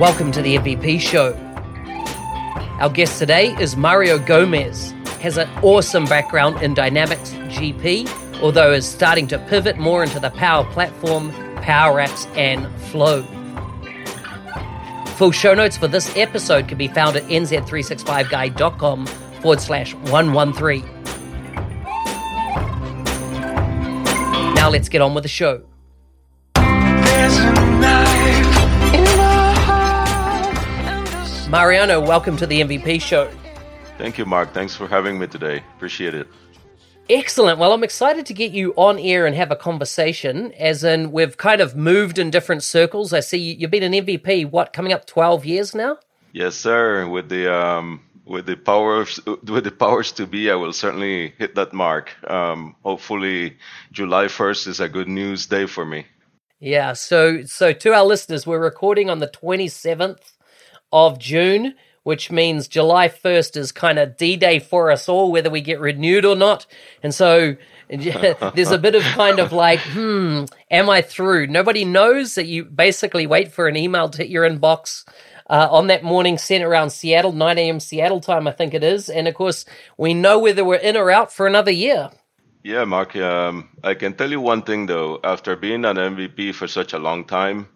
Welcome to the MVP Show. Our guest today is Mariano Gomez. Has an awesome background in Dynamics GP, although is starting to pivot more into the Power Platform, Power Apps, and Flow. Full show notes for this episode can be found at nz365guy.com forward slash 113. Now let's get on with the show. Mariano, welcome to the MVP show. Thank you, Mark. Thanks for having me today. Appreciate it. Excellent. Well, I'm excited to get you on air and have a conversation, as in we've kind of moved in different circles. I see you've been an MVP, what, coming up 12 years now? Yes, sir. With the um, with the powers with the powers to be, I will certainly hit that mark. Um, hopefully, July 1st is a good news day for me. Yeah. So, so to our listeners, we're recording on the 27th of June, which means July 1st is kind of D Day for us all, whether we get renewed or not. And so there's a bit of kind of like, hmm, am I through? Nobody knows that you basically wait for an email to hit your inbox. Uh, on that morning sent around Seattle, 9 a.m. Seattle time, I think it is. And of course, we know whether we're in or out for another year. Yeah, Mark, um, I can tell you one thing though. After being an MVP for such a long time,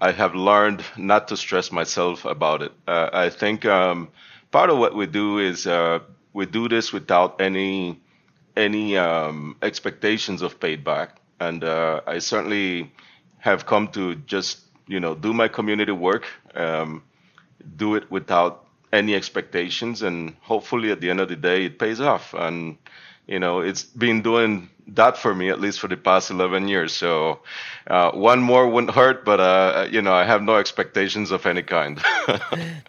I have learned not to stress myself about it. Uh, I think um, part of what we do is uh, we do this without any any um, expectations of paid back, and uh, I certainly have come to just you know do my community work, um, do it without any expectations, and hopefully at the end of the day it pays off. And you know it's been doing that for me at least for the past 11 years. So uh, one more wouldn't hurt but uh, you know i have no expectations of any kind.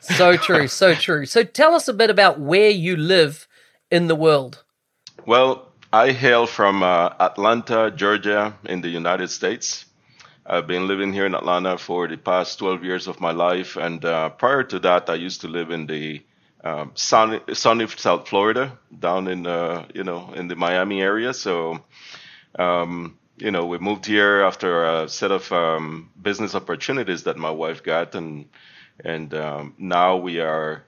So true so true. So tell us a bit about where you live in the world. Well i hail from uh, atlanta georgia in the united states. I've been living here in atlanta for the past 12 years of my life and uh, prior to that i used to live in the um, sunny, sunny South Florida, down in uh, you know in the Miami area. So, um, you know, we moved here after a set of um, business opportunities that my wife got, and and um, now we are,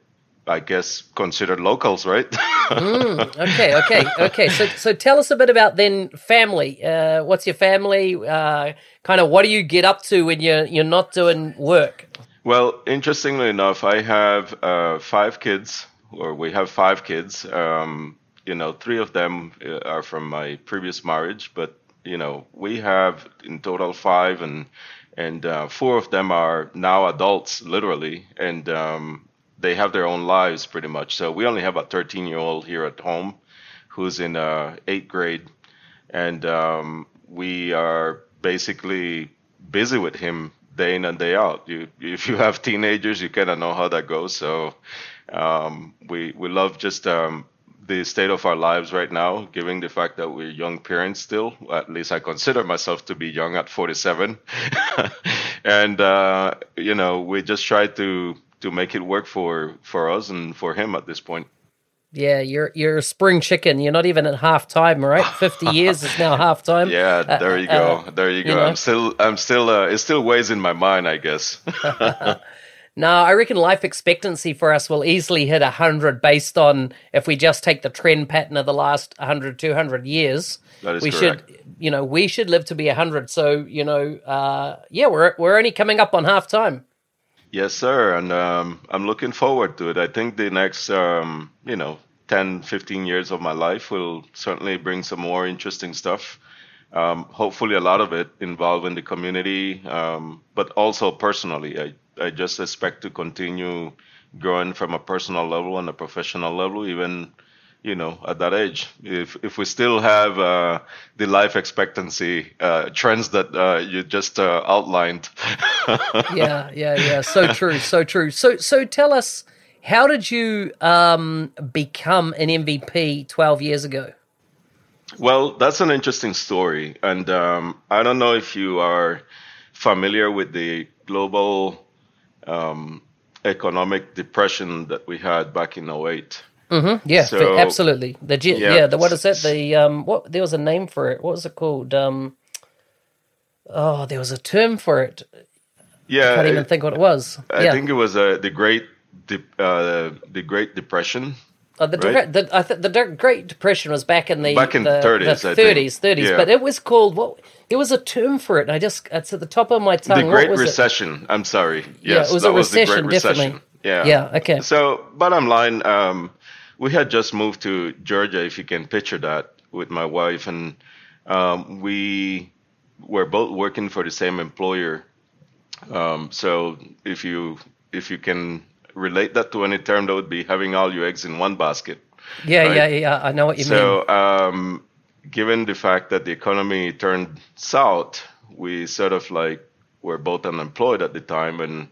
I guess, considered locals, right? mm, okay, okay, okay. So, so tell us a bit about then family. Uh, what's your family? Uh, kind of, what do you get up to when you're you're not doing work? Well, interestingly enough, I have uh, five kids, or we have five kids. Um, you know, three of them uh, are from my previous marriage, but you know, we have in total five, and and uh, four of them are now adults, literally, and um, they have their own lives pretty much. So we only have a 13 year old here at home, who's in uh, eighth grade, and um, we are basically busy with him day in and day out. You, if you have teenagers, you kind of know how that goes. So um, we we love just um, the state of our lives right now, given the fact that we're young parents still. At least I consider myself to be young at 47, and uh, you know we just try to to make it work for for us and for him at this point. Yeah, you're you're a spring chicken. You're not even at half time, right? Fifty years is now half time. Yeah, there you go. Uh, there you go. You know? I'm still I'm still uh, it still weighs in my mind, I guess. no, I reckon life expectancy for us will easily hit 100 based on if we just take the trend pattern of the last 100 200 years. That is we correct. should you know, we should live to be 100. So, you know, uh, yeah, we're we're only coming up on half time. Yes, sir. And um, I'm looking forward to it. I think the next, um, you know, 10, 15 years of my life will certainly bring some more interesting stuff. Um, hopefully, a lot of it involving the community, um, but also personally. I, I just expect to continue growing from a personal level and a professional level, even you know, at that age. If if we still have uh, the life expectancy uh, trends that uh, you just uh, outlined. yeah, yeah, yeah. So true, so true. So so tell us, how did you um, become an MVP twelve years ago? Well, that's an interesting story, and um, I don't know if you are familiar with the global um, economic depression that we had back in 8 Mm-hmm. Yeah, so, absolutely. The yeah, yeah, the what is that? The um, what? There was a name for it. What was it called? Um, oh, there was a term for it. Yeah, I can't even think what it was. I yeah. think it was uh, the Great, De- uh, the Great Depression. Uh, the, right? the, I th- the Great Depression was back in the back in the 30s, 30s, 30s. But it was called what? It was a term for it, and I just it's at the top of my tongue. The Great Recession. It? I'm sorry. Yes, yeah, it was a recession, was definitely. Yeah. Yeah. Okay. So, bottom line, um, we had just moved to Georgia, if you can picture that, with my wife, and um, we were both working for the same employer. Um, so, if you if you can relate that to any term, that would be having all your eggs in one basket. Yeah, right? yeah, yeah. I know what you so, mean. So, um, given the fact that the economy turned south, we sort of like were both unemployed at the time, and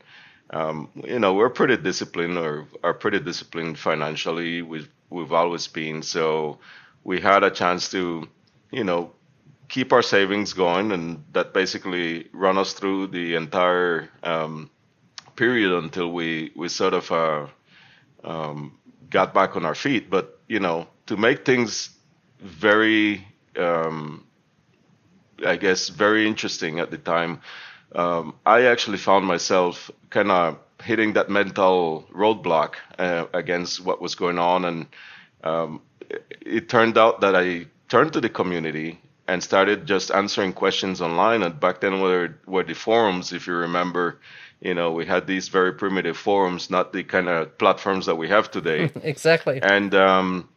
um, you know we're pretty disciplined or are pretty disciplined financially. We've we've always been. So we had a chance to, you know, keep our savings going, and that basically run us through the entire um, period until we we sort of uh, um, got back on our feet. But you know, to make things very, um, I guess, very interesting at the time, um, I actually found myself kind of hitting that mental roadblock uh, against what was going on, and um, it, it turned out that I turned to the community and started just answering questions online. And back then were were the forums, if you remember, you know, we had these very primitive forums, not the kind of platforms that we have today. exactly. And um,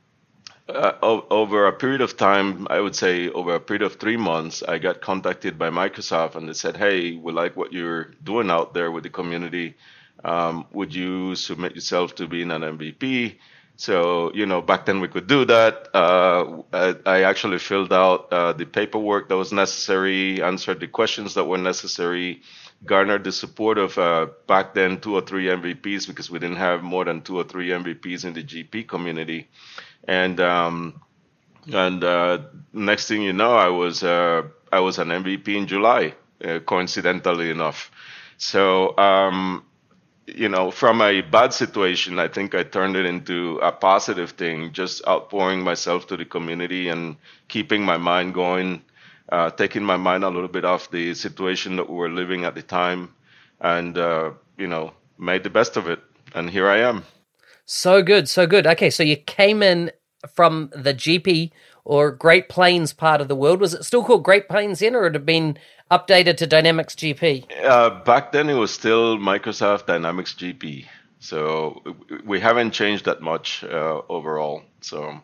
uh, over a period of time, I would say over a period of three months, I got contacted by Microsoft and they said, "Hey, we like what you're doing out there with the community. Um, would you submit yourself to being an MVP?" So, you know, back then we could do that. Uh, I, actually filled out uh, the paperwork that was necessary, answered the questions that were necessary, garnered the support of uh, back then two or three MVPs because we didn't have more than two or three MVPs in the GP community. And um, and uh, next thing you know, I was uh, I was an MVP in July, uh, coincidentally enough. So um, you know, from a bad situation, I think I turned it into a positive thing, just outpouring myself to the community and keeping my mind going, uh, taking my mind a little bit off the situation that we were living at the time, and, uh, you know, made the best of it. And here I am. So good, so good. Okay, so you came in from the GP or Great Plains part of the world. Was it still called Great Plains then, or it had it been updated to Dynamics GP? Uh, back then, it was still Microsoft Dynamics GP. So we haven't changed that much uh, overall. So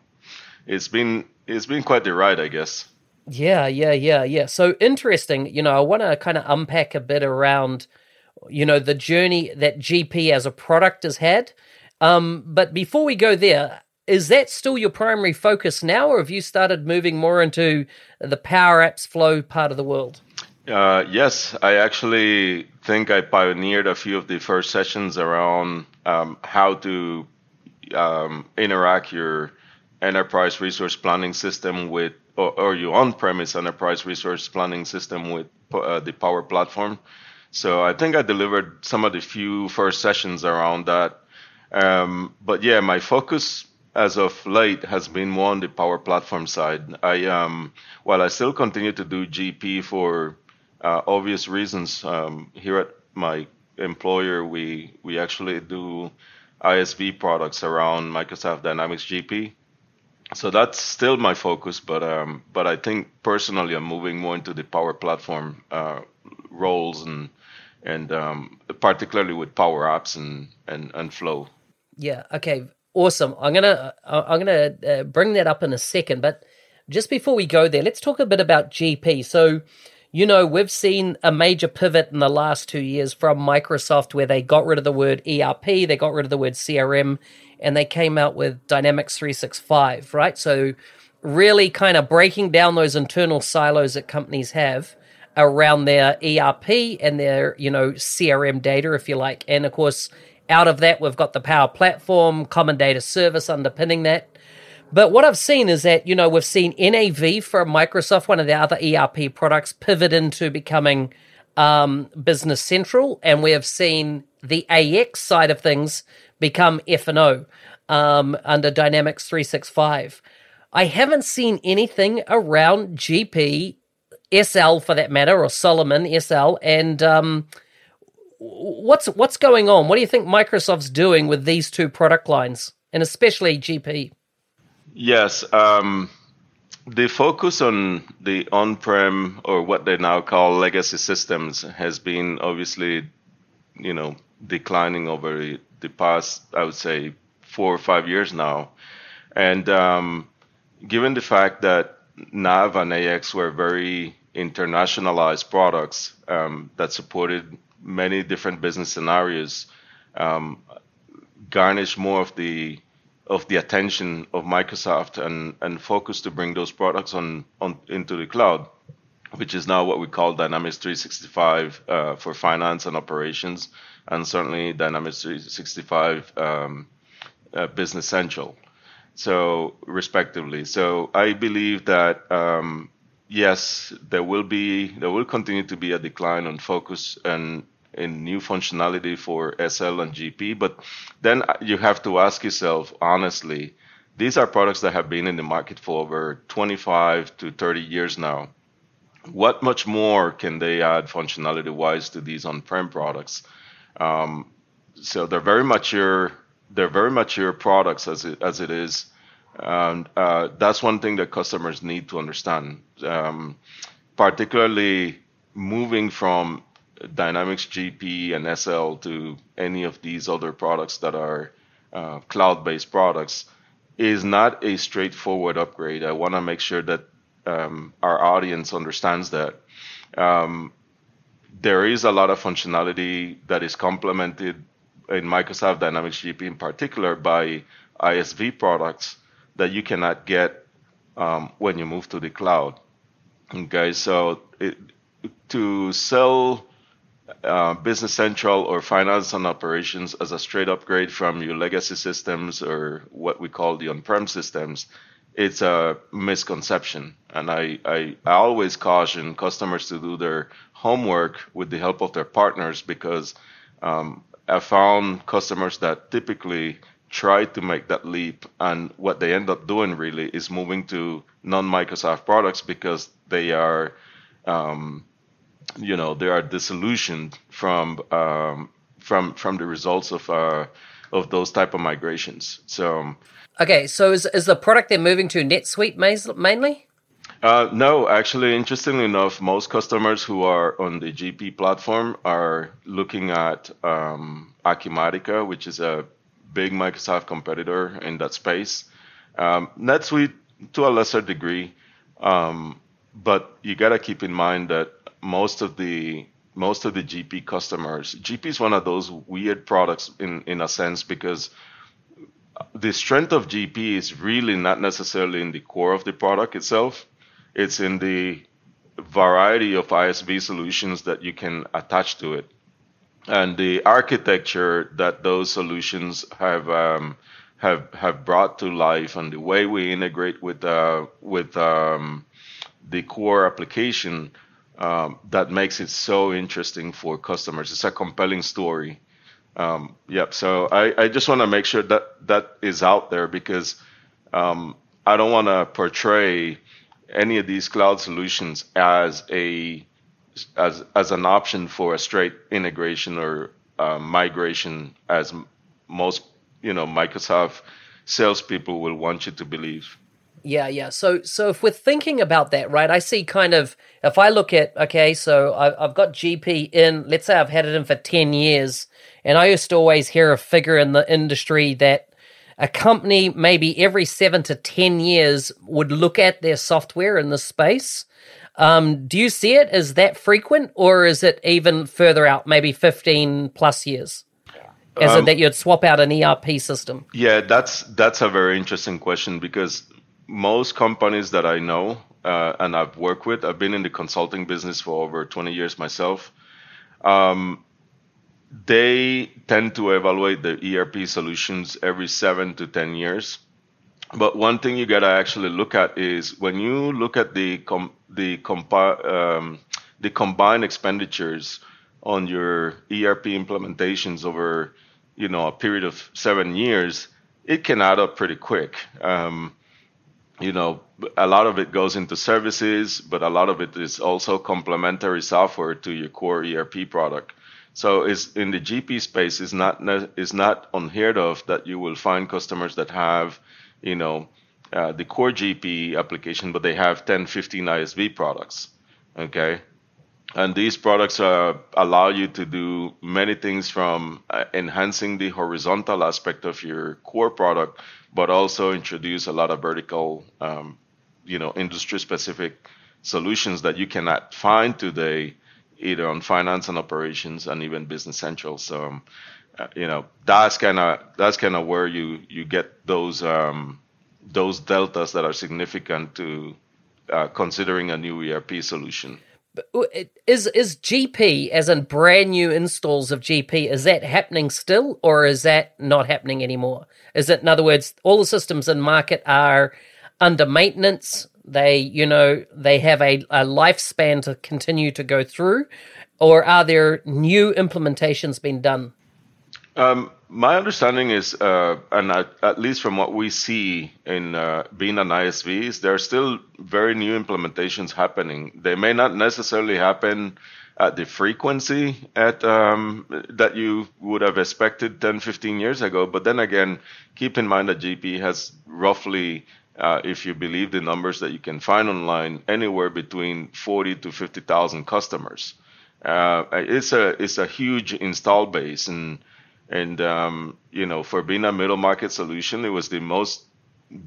it's been it's been quite the ride, I guess. Yeah, yeah, yeah, yeah. So interesting. You know, I want to kind of unpack a bit around, you know, the journey that GP as a product has had. Um, but before we go there, is that still your primary focus now, or have you started moving more into the Power Apps Flow part of the world? Uh, yes, I actually think I pioneered a few of the first sessions around um, how to um, interact your enterprise resource planning system with, or, or your on-premise enterprise resource planning system with uh, the Power Platform. So I think I delivered some of the few first sessions around that. Um, but yeah, my focus as of late has been more on the power platform side. I um, while I still continue to do GP for uh, obvious reasons, um, here at my employer we we actually do ISV products around Microsoft Dynamics GP. So that's still my focus, but um, but I think personally I'm moving more into the power platform uh, roles and and um, particularly with Power Apps and and and Flow. Yeah. Okay awesome. I'm gonna uh, I'm gonna uh, bring that up in a second, but just before we go there, let's talk a bit about GP. So, you know, we've seen a major pivot in the last two years from Microsoft where they got rid of the word ERP, they got rid of the word CRM, and they came out with Dynamics 365, right? So, really kind of breaking down those internal silos that companies have around their ERP and their, you know, CRM data, if you like. And of course, out of that, we've got the Power Platform, Common Data Service underpinning that. But what I've seen is that, you know, we've seen NAV for Microsoft, one of the other ERP products, pivot into becoming um, Business Central. And we have seen the AX side of things become F&O um, under Dynamics 365. I haven't seen anything around GP, SL for that matter, or Solomon SL. And um, what's what's going on? What do you think Microsoft's doing with these two product lines, and especially GP? Yes. Um, the focus on the on prem or what they now call legacy systems has been obviously, you know, declining over the past, I would say, four or five years now. And um, given the fact that Nav and AX were very internationalized products um, that supported many different business scenarios, um, garnish more of the of the attention of Microsoft and, and focus to bring those products on, on into the cloud, which is now what we call Dynamics 365 uh, for finance and operations, and certainly Dynamics 365 um, uh, Business Central. So, respectively. So, I believe that um, yes, there will be there will continue to be a decline on focus and in new functionality for SL and GP. But then you have to ask yourself honestly, these are products that have been in the market for over 25 to 30 years now. What much more can they add functionality wise to these on-prem products? Um, so they're very mature. They're very mature products as it as it is, and uh, that's one thing that customers need to understand. Um, particularly moving from Dynamics GP and SL to any of these other products that are uh, cloud based products is not a straightforward upgrade. I want to make sure that um, our audience understands that. Um, there is a lot of functionality that is complemented in Microsoft Dynamics GP in particular by ISV products that you cannot get um, when you move to the cloud. Okay, so it, to sell uh, Business Central or Finance and Operations as a straight upgrade from your legacy systems or what we call the on-prem systems, it's a misconception. And I, I, I always caution customers to do their homework with the help of their partners because um, I found customers that typically try to make that leap and what they end up doing really is moving to non-Microsoft products because they are um, you know they are disillusioned from um, from from the results of uh, of those type of migrations. So um, okay, so is is the product they're moving to NetSuite mainly? Uh, no, actually, interestingly enough, most customers who are on the GP platform are looking at um, Acumatica, which is a big Microsoft competitor in that space. Um, NetSuite to a lesser degree, um, but you got to keep in mind that most of the most of the GP customers. GP is one of those weird products in in a sense because the strength of GP is really not necessarily in the core of the product itself. It's in the variety of ISV solutions that you can attach to it, and the architecture that those solutions have um, have have brought to life, and the way we integrate with uh, with um, the core application um, that makes it so interesting for customers. It's a compelling story. Um, yep. So I, I just want to make sure that that is out there because um, I don't want to portray any of these cloud solutions as a as as an option for a straight integration or uh, migration, as most you know Microsoft salespeople will want you to believe. Yeah, yeah. So, so if we're thinking about that, right, I see kind of if I look at okay, so I, I've got GP in. Let's say I've had it in for ten years, and I used to always hear a figure in the industry that a company maybe every seven to ten years would look at their software in this space Um, do you see it as that frequent, or is it even further out, maybe 15 plus years? Is um, it that you'd swap out an ERP system? Yeah, that's that's a very interesting question because most companies that I know uh, and I've worked with, I've been in the consulting business for over 20 years myself. Um, they tend to evaluate the ERP solutions every seven to 10 years. But one thing you got to actually look at is when you look at the com- the compi- um, the combined expenditures on your ERP implementations over you know a period of seven years, it can add up pretty quick. Um, you know, a lot of it goes into services, but a lot of it is also complementary software to your core ERP product. So is in the GP space is not is not unheard of that you will find customers that have you know, uh, the core GP application, but they have 10, 15 ISV products. Okay. And these products uh, allow you to do many things from uh, enhancing the horizontal aspect of your core product, but also introduce a lot of vertical, um, you know, industry specific solutions that you cannot find today, either on finance and operations and even business central. So, um, you know that's kind of that's kind of where you you get those um, those deltas that are significant to uh, considering a new ERP solution. Is is GP as in brand new installs of GP is that happening still or is that not happening anymore? Is it in other words all the systems in market are under maintenance? They you know they have a, a lifespan to continue to go through, or are there new implementations being done? Um, my understanding is, uh, and at, at, least from what we see in uh, being an ISV, is there are still very new implementations happening. They may not necessarily happen at the frequency at um, that you would have expected 10, 15 years ago. But then again, keep in mind that GP has roughly, uh, if you believe the numbers that you can find online, anywhere between 40 to 50,000 customers. Uh, it's a it's a huge install base and and um, you know, for being a middle market solution, it was the most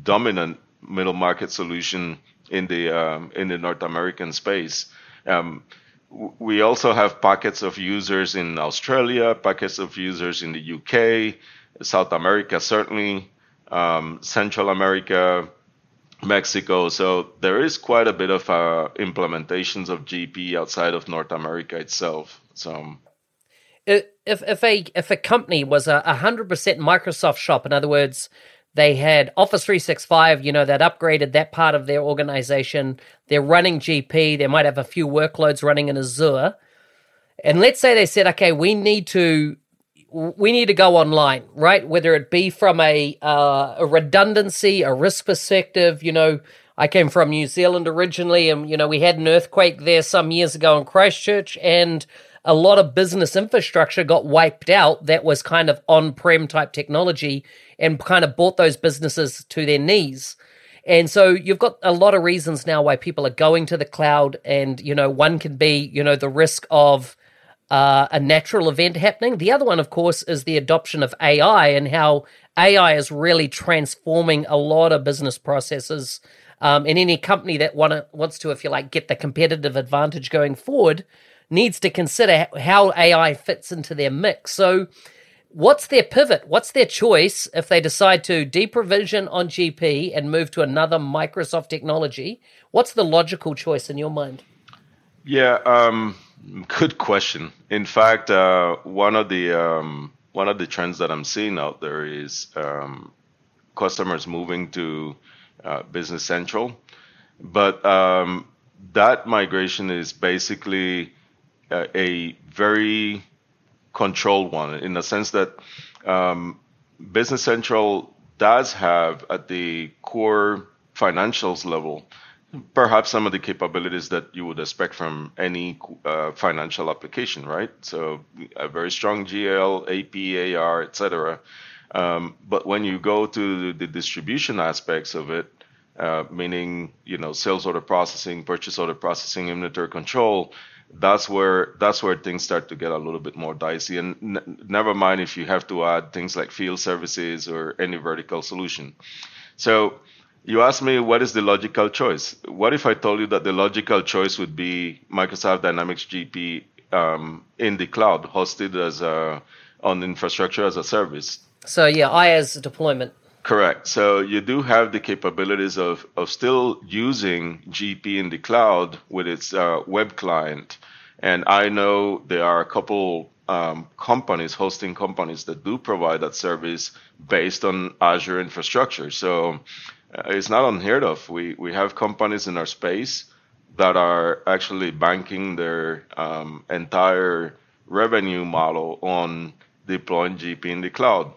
dominant middle market solution in the um, in the North American space. Um, we also have pockets of users in Australia, pockets of users in the UK, South America, certainly, um, Central America, Mexico. So there is quite a bit of uh, implementations of GP outside of North America itself. So if if a if a company was a hundred percent Microsoft shop, in other words, they had Office 365, you know, that upgraded that part of their organization. They're running GP. They might have a few workloads running in Azure. And let's say they said, okay, we need to we need to go online, right? Whether it be from a uh, a redundancy, a risk perspective, you know, I came from New Zealand originally, and you know, we had an earthquake there some years ago in Christchurch, and a lot of business infrastructure got wiped out that was kind of on prem type technology and kind of brought those businesses to their knees. And so you've got a lot of reasons now why people are going to the cloud. And, you know, one can be, you know, the risk of uh, a natural event happening. The other one, of course, is the adoption of AI and how AI is really transforming a lot of business processes. Um, and any company that wanna, wants to, if you like, get the competitive advantage going forward needs to consider how AI fits into their mix. So, what's their pivot? What's their choice if they decide to deprovision on GP and move to another Microsoft technology? What's the logical choice in your mind? Yeah, um, good question. In fact, uh, one of the um, one of the trends that I'm seeing out there is um, customers moving to uh, Business Central, but um, that migration is basically a very controlled one in the sense that um, Business Central does have at the core financials level perhaps some of the capabilities that you would expect from any uh, financial application, right? So a very strong GL, AP, AR, etc. Um, but when you go to the distribution aspects of it, uh, meaning you know sales order processing, purchase order processing, inventory control, that's where that's where things start to get a little bit more dicey and n- never mind if you have to add things like field services or any vertical solution so you asked me what is the logical choice. What if I told you that the logical choice would be Microsoft Dynamics GP um, in the cloud, hosted as a, on infrastructure as a service? So yeah, IaaS deployment. Correct. So you do have the capabilities of, of still using GP in the cloud with its uh, web client. And I know there are a couple um, companies, hosting companies that do provide that service based on Azure infrastructure. So uh, it's not unheard of. We, we have companies in our space that are actually banking their um, entire revenue model on deploying GP in the cloud.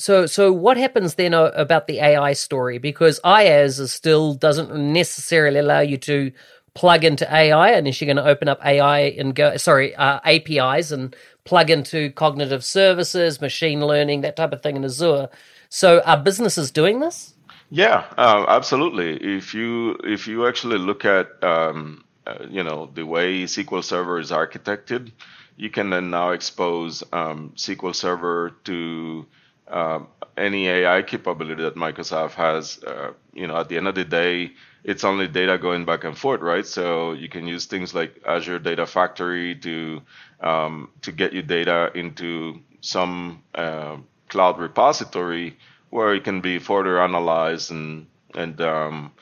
So, so what happens then uh, about the AI story? Because IaaS still doesn't necessarily allow you to plug into AI unless you're going to open up AI and go, sorry, uh, APIs and plug into cognitive services, machine learning, that type of thing in Azure. So, are businesses doing this? Yeah, uh, absolutely. If you if you actually look at um, uh, you know the way SQL Server is architected, you can then now expose um, SQL Server to uh, any AI capability that Microsoft has, uh, you know, at the end of the day, it's only data going back and forth, right? So you can use things like Azure Data Factory to um, to get your data into some uh, cloud repository where it can be further analyzed and and um,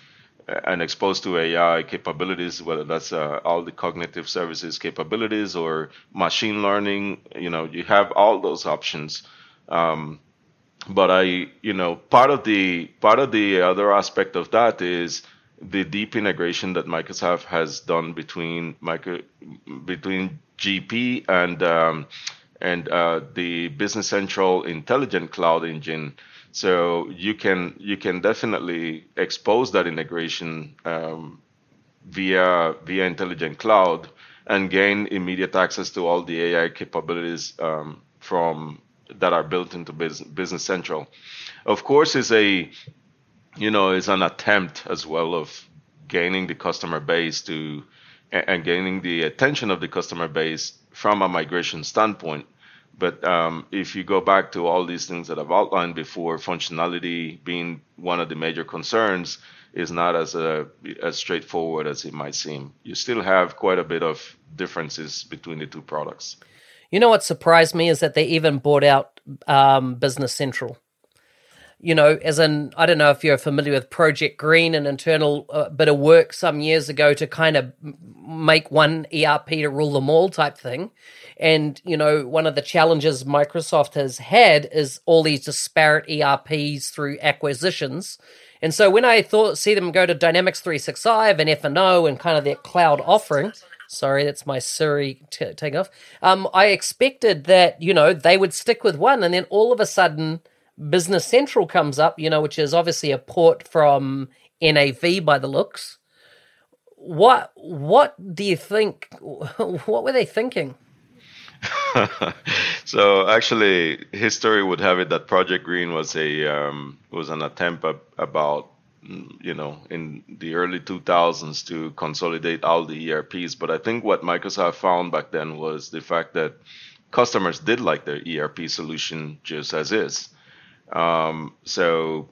and exposed to AI capabilities, whether that's uh, all the cognitive services capabilities or machine learning. You know, you have all those options. Um, but I, you know, part of the part of the other aspect of that is the deep integration that Microsoft has done between micro, between GP and um, and uh, the Business Central Intelligent Cloud Engine. So you can you can definitely expose that integration um, via via Intelligent Cloud and gain immediate access to all the AI capabilities um, from that are built into Business Central. Of course, is a you know is an attempt as well of gaining the customer base to and gaining the attention of the customer base from a migration standpoint. But um, if you go back to all these things that I've outlined before, functionality being one of the major concerns is not as a, as straightforward as it might seem. You still have quite a bit of differences between the two products. You know what surprised me is that they even bought out um, Business Central. You know, as in, I don't know if you're familiar with Project Green, an internal uh, bit of work some years ago to kind of make one ERP to rule them all type thing. And, you know, one of the challenges Microsoft has had is all these disparate ERPs through acquisitions. And so when I thought see them go to Dynamics 365 and F&O and kind of their cloud offering, Sorry, that's my Siri t- taking off. Um, I expected that you know they would stick with one, and then all of a sudden, Business Central comes up. You know, which is obviously a port from NAV by the looks. What what do you think? What were they thinking? so actually, history would have it that Project Green was a um, was an attempt about you know, in the early 2000s to consolidate all the ERPs. But I think what Microsoft found back then was the fact that customers did like their ERP solution just as is. Um, so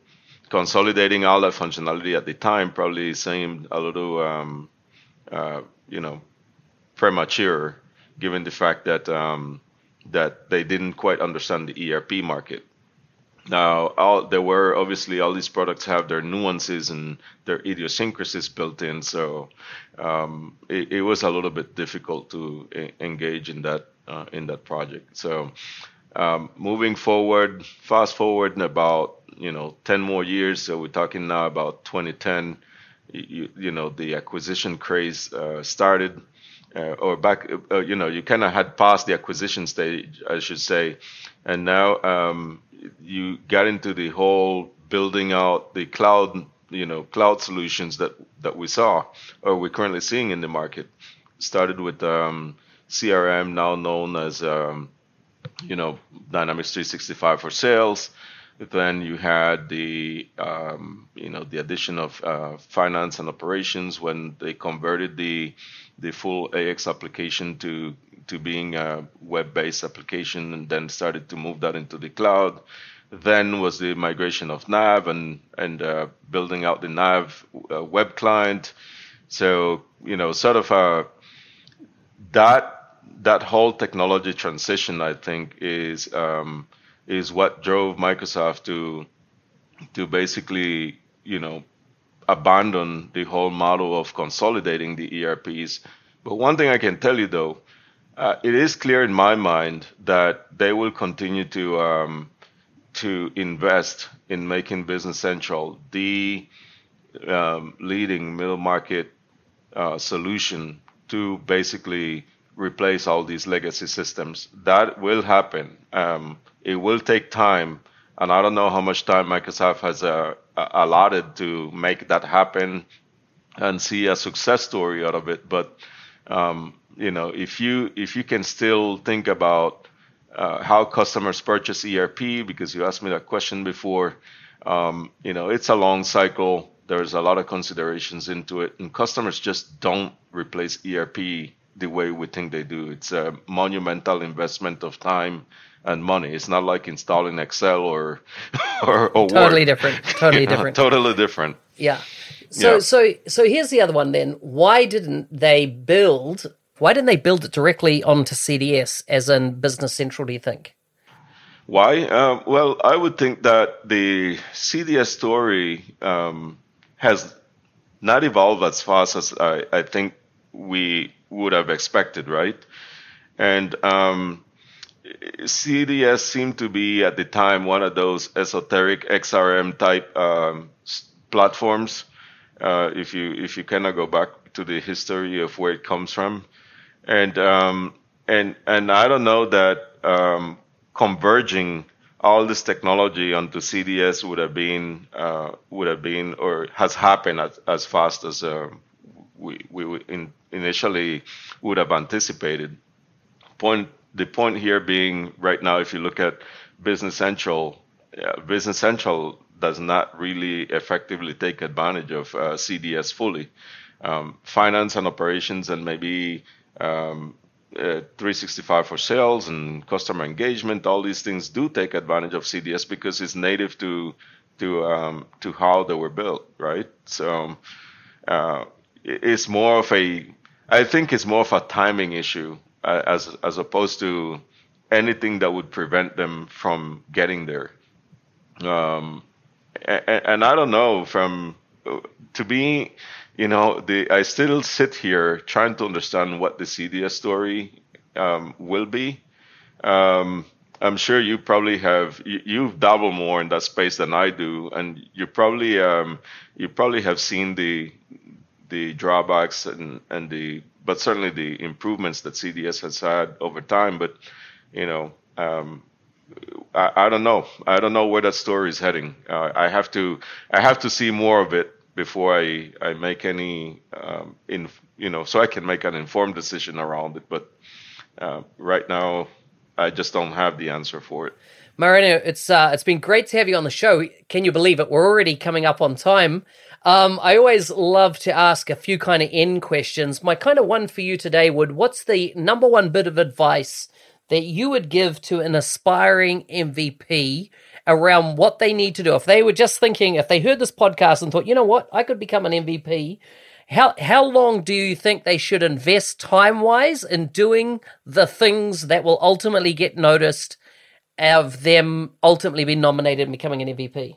consolidating all that functionality at the time probably seemed a little, um, uh, you know, premature, given the fact that um, that they didn't quite understand the ERP market. Now, all, there were obviously all these products have their nuances and their idiosyncrasies built in, so um, it, it, was a little bit difficult to engage in that uh, in that project. So, um, moving forward, fast forward in about you know 10 more years, so we're talking now about 2010. You, you know, the acquisition craze uh, started. Uh, or back, uh, you know, you kind of had passed the acquisition stage, I should say, and now um, you got into the whole building out the cloud, you know, cloud solutions that that we saw or we're currently seeing in the market. Started with um, CRM, now known as um, you know Dynamics 365 for sales. Then you had the um, you know the addition of uh, finance and operations when they converted the the full AX application to to being a web-based application and then started to move that into the cloud. Then was the migration of Nav and and uh, building out the Nav uh, web client. So you know, sort of uh, that that whole technology transition, I think, is um, is what drove Microsoft to to basically you know abandon the whole model of consolidating the ERPs. But one thing I can tell you though, uh, it is clear in my mind that they will continue to um, to invest in making Business Central the um, leading middle market uh, solution to basically replace all these legacy systems. That will happen. Um, it will take time, and I don't know how much time Microsoft has uh, allotted to make that happen and see a success story out of it. But um, you know, if you if you can still think about uh, how customers purchase ERP, because you asked me that question before, um, you know, it's a long cycle. There's a lot of considerations into it, and customers just don't replace ERP the way we think they do. It's a monumental investment of time and money. It's not like installing Excel or or, or totally Word. different. Totally you know, different. Totally different. Yeah. So yeah. so so here's the other one then. Why didn't they build why didn't they build it directly onto CDS as in Business Central, do you think? Why? Um, well, I would think that the CDS story um, has not evolved as fast as I, I, think we would have expected, right? And um, CDS seemed to be at the time one of those esoteric XRM type um, platforms. Uh, if you if you kind of go back to the history of where it comes from, and um, and and I don't know that um, converging all this technology onto CDS would have been uh, would have been or has happened as, as fast as uh, we we in, initially would have anticipated. Point the point here being right now, if you look at Business Central, yeah, Business Central does not really effectively take advantage of uh, CDS fully. Um, finance and operations and maybe um, uh, 365 for sales and customer engagement, all these things do take advantage of CDS because it's native to to um, to how they were built, right? So uh, it's more of a, I think it's more of a timing issue uh, as as opposed to anything that would prevent them from getting there. Um, and, I don't know from to be you know, the I still sit here trying to understand what the CDS story um, will be. Um, I'm sure you probably have you, you've dabbled more in that space than I do, and you probably um, you probably have seen the the drawbacks and and the but certainly the improvements that CDS has had over time. But you know, um, I, I, don't know. I don't know where that story is heading. Uh, I have to I have to see more of it before I, I make any um, in you know so I can make an informed decision around it. But uh, right now, I just don't have the answer for it. Mariano, it's uh, it's been great to have you on the show. Can you believe it? We're already coming up on time. Um, I always love to ask a few kind of end questions. My kind of one for you today would: What's the number one bit of advice that you would give to an aspiring MVP around what they need to do. If they were just thinking, if they heard this podcast and thought, you know what, I could become an MVP, how how long do you think they should invest time wise in doing the things that will ultimately get noticed of them ultimately being nominated and becoming an MVP?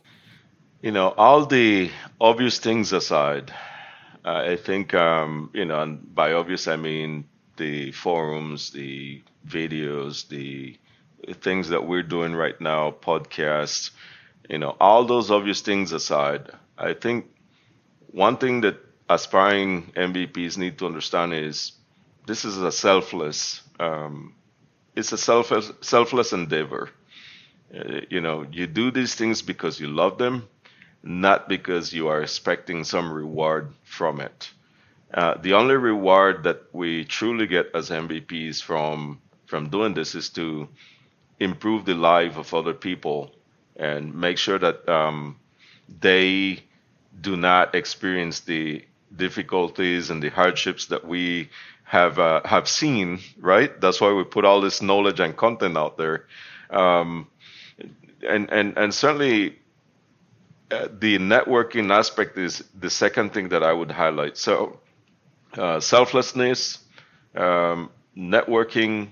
You know, all the obvious things aside, I think um, you know, and by obvious I mean the forums, the videos, the things that we're doing right now, podcasts, you know, all those obvious things aside, I think one thing that aspiring MVPs need to understand is this is a selfless, um, it's a selfless, selfless endeavor. Uh, you know, you do these things because you love them, not because you are expecting some reward from it. Uh, the only reward that we truly get as MVPs from from doing this is to improve the life of other people and make sure that um, they do not experience the difficulties and the hardships that we have uh, have seen. Right. That's why we put all this knowledge and content out there. Um, and and and certainly uh, the networking aspect is the second thing that I would highlight. So, uh, selflessness, um, networking,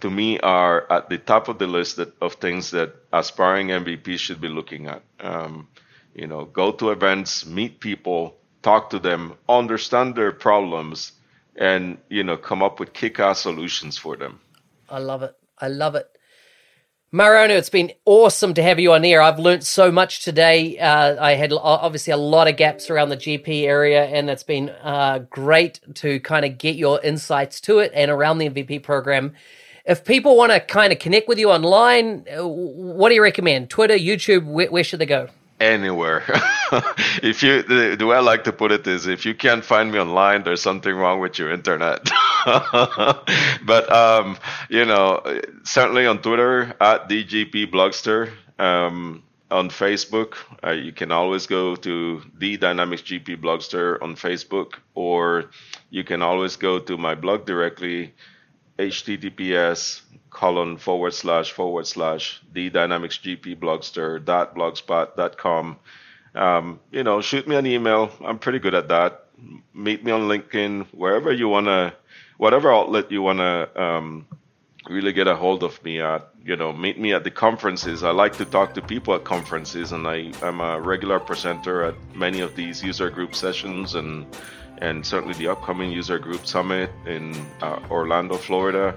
to me, are at the top of the list that, of things that aspiring MVPs should be looking at. Um, you know, go to events, meet people, talk to them, understand their problems, and you know, come up with kick-ass solutions for them. I love it. I love it. Mariano, it's been awesome to have you on here. I've learned so much today. Uh, I had obviously a lot of gaps around the GP area, and it's been uh, great to kind of get your insights to it and around the MVP program. If people want to kind of connect with you online, uh, what do you recommend? Twitter, YouTube, where, where should they go? anywhere. if you the, the, way I like to put it is if you can't find me online, there's something wrong with your internet. but um, you know, certainly on Twitter at DGP Blogster. Um, on Facebook, uh, you can always go to the Dynamics GP Blogster on Facebook, or you can always go to my blog directly, https colon forward slash forward slash the dynamics gp blogster dot blogspot dot com. Um, you know, shoot me an email. I'm pretty good at that. Meet me on LinkedIn, wherever you wanna, whatever outlet you wanna um, really get a hold of me at. You know, meet me at the conferences. I like to talk to people at conferences, and I, I'm a regular presenter at many of these user group sessions and and certainly the upcoming user group summit in uh, Orlando, Florida.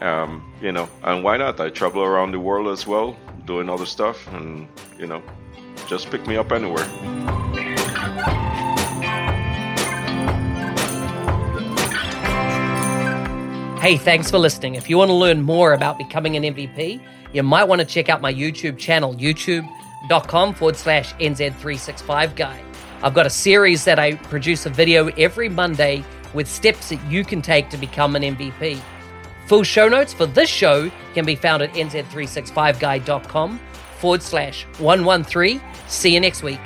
Um, you know, and why not? I travel around the world as well, doing other stuff, and you know, just pick me up anywhere. Hey, thanks for listening. If you want to learn more about becoming an MVP, you might want to check out my YouTube channel, youtube.com forward slash NZ365 guy. I've got a series that I produce a video every Monday with steps that you can take to become an MVP. Full show notes for this show can be found at nz365guy.com forward slash 113. See you next week.